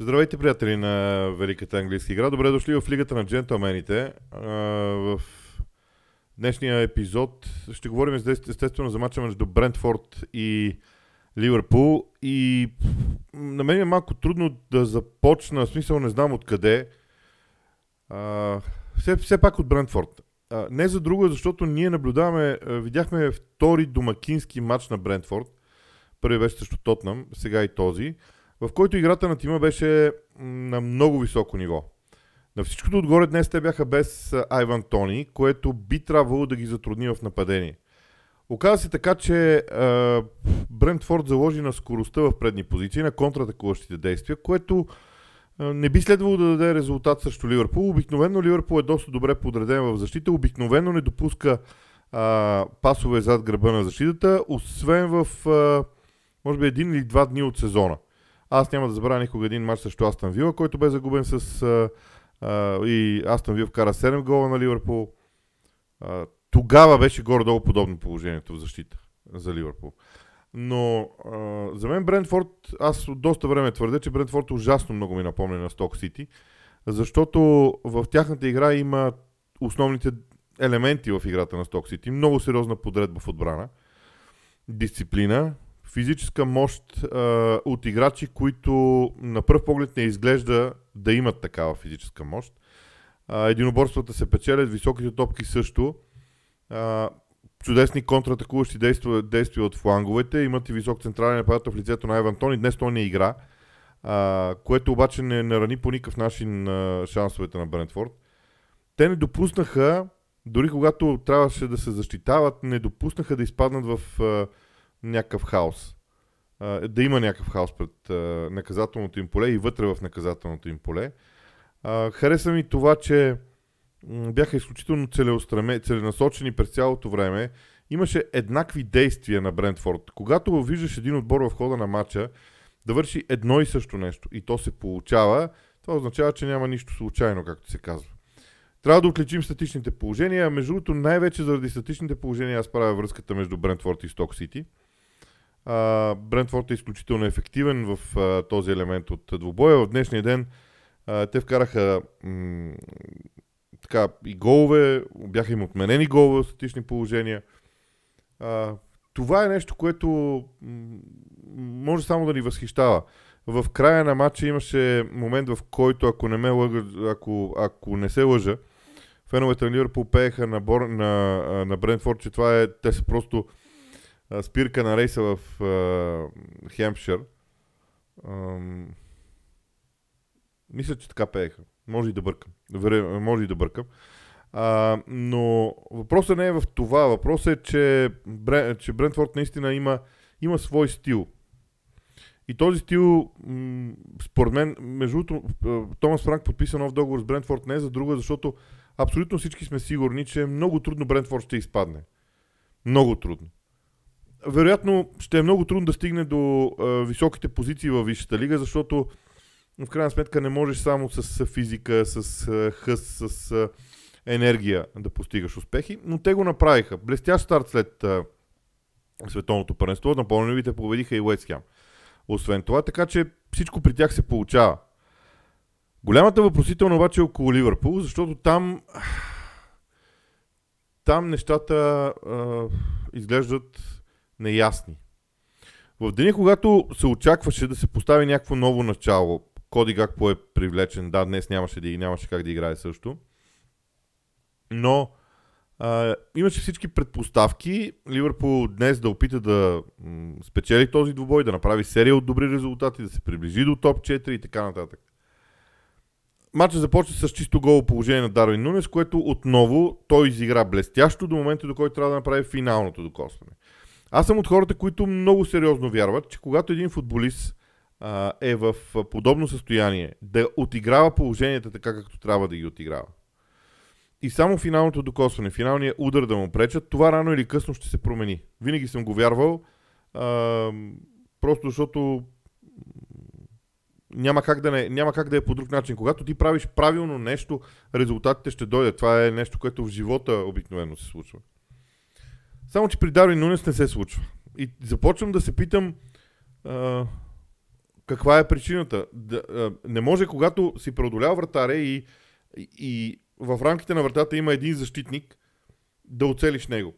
Здравейте, приятели на Великата английска игра. Добре дошли в Лигата на джентълмените. В днешния епизод ще говорим естествено за мача между Брентфорд и Ливърпул. И на мен е малко трудно да започна, в смисъл не знам откъде. Все, все пак от Брентфорд. Не за друго, защото ние наблюдаваме, видяхме втори домакински матч на Брентфорд. Първи беше срещу Тотнам, сега и този в който играта на тима беше на много високо ниво. На всичкото отгоре днес те бяха без Айван Тони, което би трябвало да ги затрудни в нападение. Оказва се така, че е, Брентфорд заложи на скоростта в предни позиции, на контратакуващите действия, което е, не би следвало да даде резултат срещу Ливърпул. Обикновено Ливърпул е доста добре подреден в защита, обикновено не допуска е, пасове зад гръба на защитата, освен в е, може би един или два дни от сезона. Аз няма да забравя никога един матч срещу Астан Вила, който бе загубен с... А, а, и Астан Вил вкара 7 гола на Ливърпул. А, тогава беше горе-долу подобно положението в защита за Ливърпул. Но а, за мен Брентфорд, аз от доста време твърдя, че Брентфорд ужасно много ми напомня на Сток Сити, защото в тяхната игра има основните елементи в играта на Сток Сити. Много сериозна подредба в отбрана, дисциплина, физическа мощ а, от играчи, които на пръв поглед не изглежда да имат такава физическа мощ. А, единоборствата се печелят, високите топки също. А, чудесни контратакуващи действия, действия от фланговете. Имат и висок централен нападател в лицето на Еван Тони. Днес той не игра, а, което обаче не нарани по никакъв начин а, шансовете на Брентфорд. Те не допуснаха, дори когато трябваше да се защитават, не допуснаха да изпаднат в а, някакъв хаос. Да има някакъв хаос пред наказателното им поле и вътре в наказателното им поле. Хареса ми това, че бяха изключително целенасочени през цялото време. Имаше еднакви действия на Брентфорд. Когато виждаш един отбор в хода на матча да върши едно и също нещо и то се получава, това означава, че няма нищо случайно, както се казва. Трябва да отличим статичните положения. Между другото, най-вече заради статичните положения аз правя връзката между Брентфорд и Сток Сити. Брентфорд е изключително ефективен в а, този елемент от двубоя. В днешния ден а, те вкараха м- така, и голове, бяха им отменени голове в статични положения. А, това е нещо, което м- може само да ни възхищава. В края на матча имаше момент, в който, ако не, ме лъга, ако, ако не се лъжа, феновете на Ливърпул пееха на, Бор, на, на Брентфорд, че това е, те са просто спирка на рейса в Хемпшир. Мисля, че така пееха. Може и да бъркам. Може и да бъркам. А, но въпросът не е в това. Въпросът е, че, че Брентфорд наистина има, има свой стил. И този стил, според мен, между Томас Франк подписа нов договор с Брентфорд не е за друго, защото абсолютно всички сме сигурни, че много трудно Брентфорд ще изпадне. Много трудно вероятно ще е много трудно да стигне до а, високите позиции във Висшата лига, защото в крайна сметка не можеш само с физика, с а, хъс, с а, енергия да постигаш успехи, но те го направиха. Блестящ старт след а, световното първенство, напълно ви те победиха и Уест Освен това, така че всичко при тях се получава. Голямата въпросителна обаче е около Ливърпул, защото там там нещата а, изглеждат неясни. В деня, когато се очакваше да се постави някакво ново начало, Коди Гакпо е привлечен, да, днес нямаше, да, нямаше как да играе също, но а, имаше всички предпоставки Ливърпул днес да опита да м- спечели този двубой, да направи серия от добри резултати, да се приближи до топ 4 и така нататък. Матчът започва с чисто голо положение на Дарвин Нунес, което отново той изигра блестящо до момента, до който трябва да направи финалното докосване. Аз съм от хората, които много сериозно вярват, че когато един футболист а, е в подобно състояние, да отиграва положенията така, както трябва да ги отиграва. И само финалното докосване, финалният удар да му пречат, това рано или късно ще се промени. Винаги съм го вярвал, а, просто защото няма как, да не, няма как да е по друг начин. Когато ти правиш правилно нещо, резултатите ще дойдат. Това е нещо, което в живота обикновено се случва. Само, че при Дарвин Нунес не се случва. И започвам да се питам а, каква е причината. Да, а, не може, когато си преодолял вратаря и, и, и в рамките на вратата има един защитник, да оцелиш него.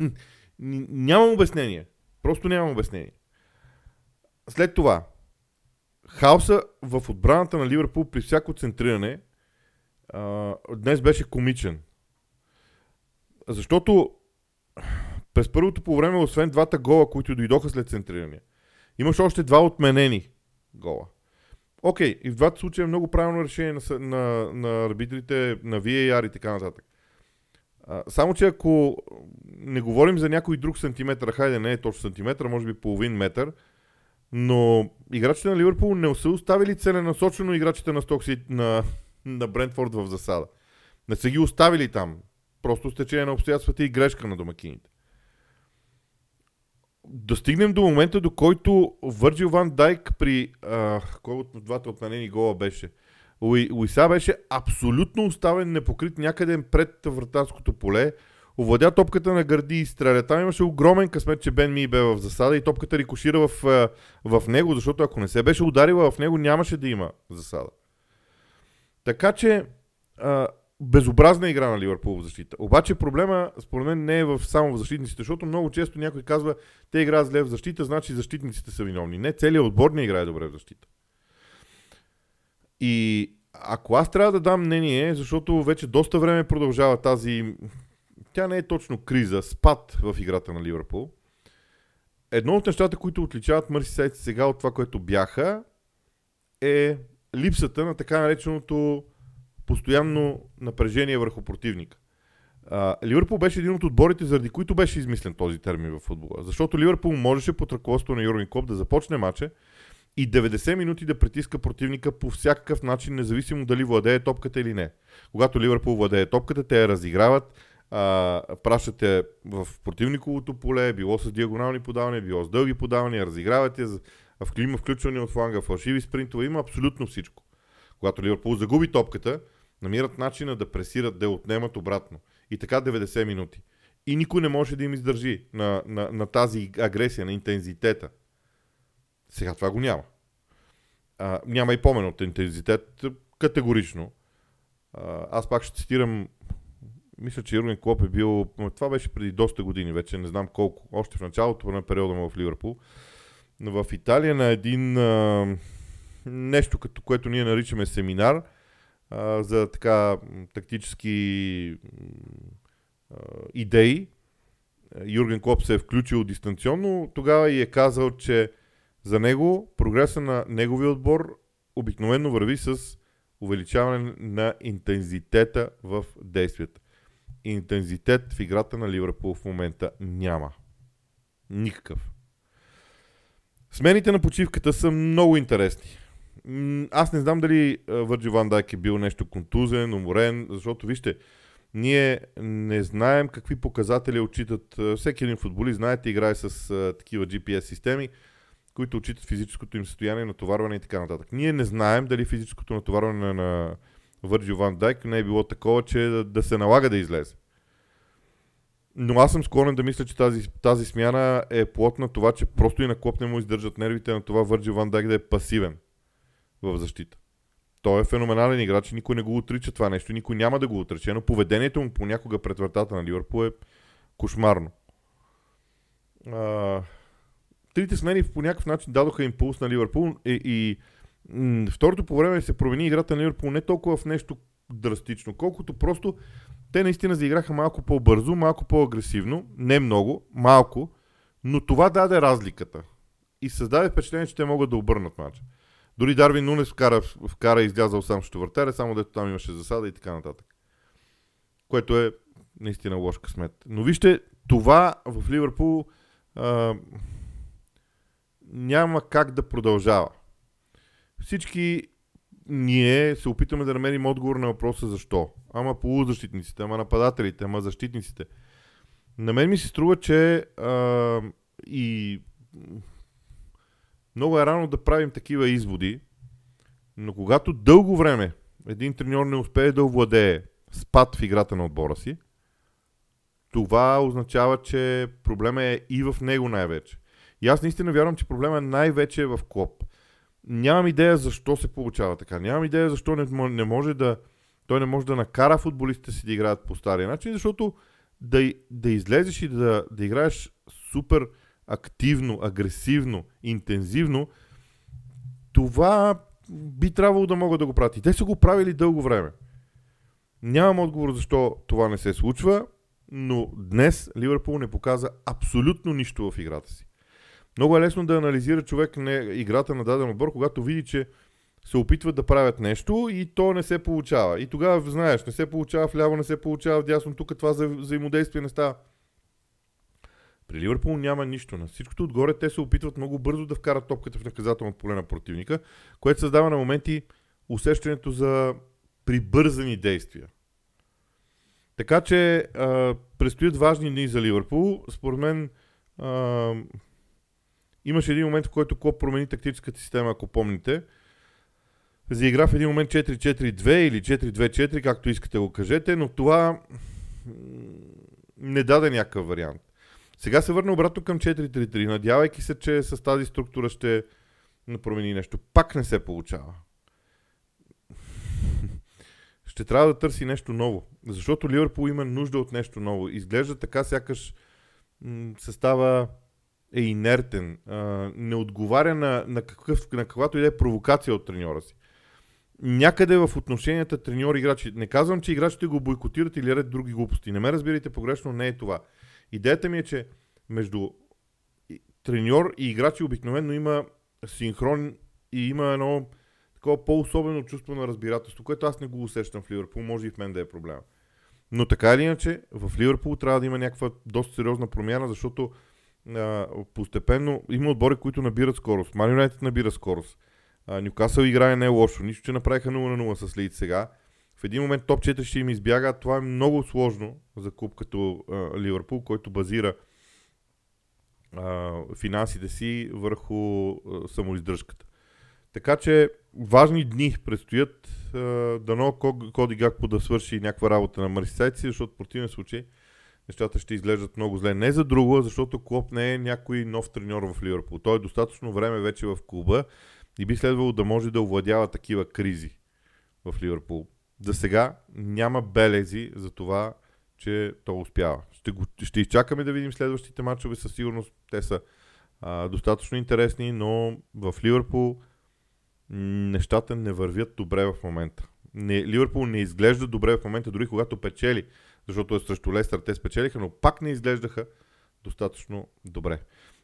нямам обяснение. Просто нямам обяснение. След това, хаоса в отбраната на Ливърпул при всяко центриране а, днес беше комичен. Защото през първото по време, освен двата гола, които дойдоха след центриране, имаш още два отменени гола. Окей, okay, и в двата случая е много правилно решение на, на, на арбитрите, на VAR и така нататък. А, само, че ако не говорим за някой друг сантиметър, хайде не е точно сантиметър, може би половин метър, но играчите на Ливърпул не са оставили целенасочено играчите на Стокси на, на Брентфорд в засада. Не са ги оставили там. Просто с течение на обстоятелствата и грешка на домакините. Да стигнем до момента, до който Върджил Ван Дайк при... А, кой от двата отменени гола беше? Луи, беше абсолютно оставен непокрит някъде пред вратарското поле. Овладя топката на гърди и стреля. Там имаше огромен късмет, че Бен Ми бе в засада и топката рикошира в, в него, защото ако не се беше ударила в него, нямаше да има засада. Така че а, безобразна игра на Ливърпул в защита. Обаче проблема, според мен, не е в, само в защитниците, защото много често някой казва, те играят зле в защита, значи защитниците са виновни. Не, целият отбор не играе добре в защита. И ако аз трябва да дам мнение, защото вече доста време продължава тази, тя не е точно криза, спад в играта на Ливърпул. Едно от нещата, които отличават Мърсисайдци сега от това, което бяха, е липсата на така нареченото постоянно напрежение върху противника. Ливърпул беше един от отборите, заради които беше измислен този термин в футбола. Защото Ливърпул можеше под ръководството на Юрген Клоп да започне матча и 90 минути да притиска противника по всякакъв начин, независимо дали владее топката или не. Когато Ливърпул владее топката, те я разиграват, а, пращат я в противниковото поле, било с диагонални подавания, било с дълги подавания, разиграват я, в клима включване от фланга, фалшиви спринтове, има абсолютно всичко. Когато Ливърпул загуби топката, намират начина да пресират, да я отнемат обратно. И така 90 минути. И никой не може да им издържи на, на, на тази агресия, на интензитета. Сега това го няма. А, няма и помен от интензитет, категорично. А, аз пак ще цитирам, мисля, че Юрген Клоп е бил, това беше преди доста години, вече не знам колко, още в началото на периода му в Ливърпул. Но в Италия на един а, нещо, като което ние наричаме семинар, а, за така тактически а, идеи. Юрген Клоп се е включил дистанционно, тогава и е казал, че за него прогреса на неговия отбор обикновено върви с увеличаване на интензитета в действията. Интензитет в играта на Ливърпул в момента няма. Никакъв. Смените на почивката са много интересни. Аз не знам дали Върджи Ван Дайк е бил нещо контузен, уморен, защото вижте, ние не знаем какви показатели отчитат. Всеки един футболист, знаете, играе с такива GPS системи които отчитат физическото им състояние, натоварване и така нататък. Ние не знаем дали физическото натоварване на Върджил Ван Дайк не е било такова, че да, да се налага да излезе. Но аз съм склонен да мисля, че тази, тази смяна е плод на това, че просто и на Клоп не му издържат нервите на това Върджил Ван Дайк да е пасивен в защита. Той е феноменален играч и никой не го отрича това нещо, никой няма да го отрече, но поведението му понякога пред вратата на Ливърпул е кошмарно. А, трите смени по някакъв начин дадоха импулс на Ливърпул и, и м- второто по време се промени играта на Ливърпул не толкова в нещо драстично, колкото просто те наистина заиграха малко по-бързо, малко по-агресивно, не много, малко, но това даде разликата и създаде впечатление, че те могат да обърнат матча. Дори Дарвин Нунес вкара, вкара излязал сам ще въртаря, само дето там имаше засада и така нататък. Което е наистина лош късмет. Но вижте, това в Ливърпул а, няма как да продължава. Всички ние се опитаме да намерим отговор на въпроса защо. Ама полузащитниците, ама нападателите, ама защитниците. На мен ми се струва, че а, и много е рано да правим такива изводи, но когато дълго време един треньор не успее да овладее спад в играта на отбора си, това означава, че проблема е и в него най-вече. И аз наистина вярвам, че проблема е най-вече в Клоп. Нямам идея защо се получава така. Нямам идея защо не, не може да. Той не може да накара футболистите си да играят по стария начин, защото да, да излезеш и да, да играеш супер активно, агресивно, интензивно, това би трябвало да могат да го правят. И те са го правили дълго време. Нямам отговор защо това не се случва, но днес Ливърпул не показа абсолютно нищо в играта си. Много е лесно да анализира човек не, играта на даден отбор, когато види, че се опитват да правят нещо и то не се получава. И тогава знаеш, не се получава вляво, не се получава вдясно, тук това за взаимодействие не става. При Ливърпул няма нищо. На всичкото отгоре те се опитват много бързо да вкарат топката в наказателното поле на противника, което създава на моменти усещането за прибързани действия. Така че а, предстоят важни дни за Ливърпул. Според мен а, имаше един момент, в който Клоп промени тактическата система, ако помните. Заигра в един момент 4-4-2 или 4-2-4, както искате го кажете, но това не даде някакъв вариант. Сега се върна обратно към 4-3-3, надявайки се, че с тази структура ще промени нещо. Пак не се получава. ще трябва да търси нещо ново. Защото Ливърпул има нужда от нещо ново. Изглежда така, сякаш м- състава е инертен, а, не отговаря на, на, какъв, на каквато и да е провокация от треньора си. Някъде в отношенията треньор-играчи. Не казвам, че играчите го бойкотират или ред други глупости. Не ме разбирайте погрешно, не е това. Идеята ми е, че между треньор и играчи обикновено има синхрон и има едно такова по-особено чувство на разбирателство, което аз не го усещам в Ливърпул, може и в мен да е проблема. Но така или иначе, в Ливърпул трябва да има някаква доста сериозна промяна, защото а, постепенно има отбори, които набират скорост. Ман Юнайтед набира скорост. Нюкасъл играе не е лошо. Нищо, че направиха 0 на 0 с Лейд сега. В един момент топ 4 ще им избяга. Това е много сложно за клуб като а, Ливърпул, който базира а, финансите си върху а, самоиздръжката. Така че важни дни предстоят. Дано Коди Гакпо да свърши някаква работа на Марсисайци, защото в противен случай нещата ще изглеждат много зле. Не за друго, защото Клоп не е някой нов треньор в Ливърпул. Той е достатъчно време вече в клуба и би следвало да може да овладява такива кризи в Ливърпул. За сега няма белези за това, че то успява. Ще, го, ще изчакаме да видим следващите матчове, със сигурност те са а, достатъчно интересни, но в Ливърпул нещата не вървят добре в момента. Не, Ливърпул не изглежда добре в момента, дори когато печели, защото е срещу Лестър те спечелиха, но пак не изглеждаха достатъчно добре.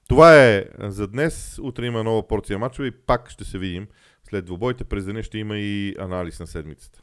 Това е за днес. Утре има нова порция мачове и пак ще се видим. След двобойте през деня ще има и анализ на седмицата.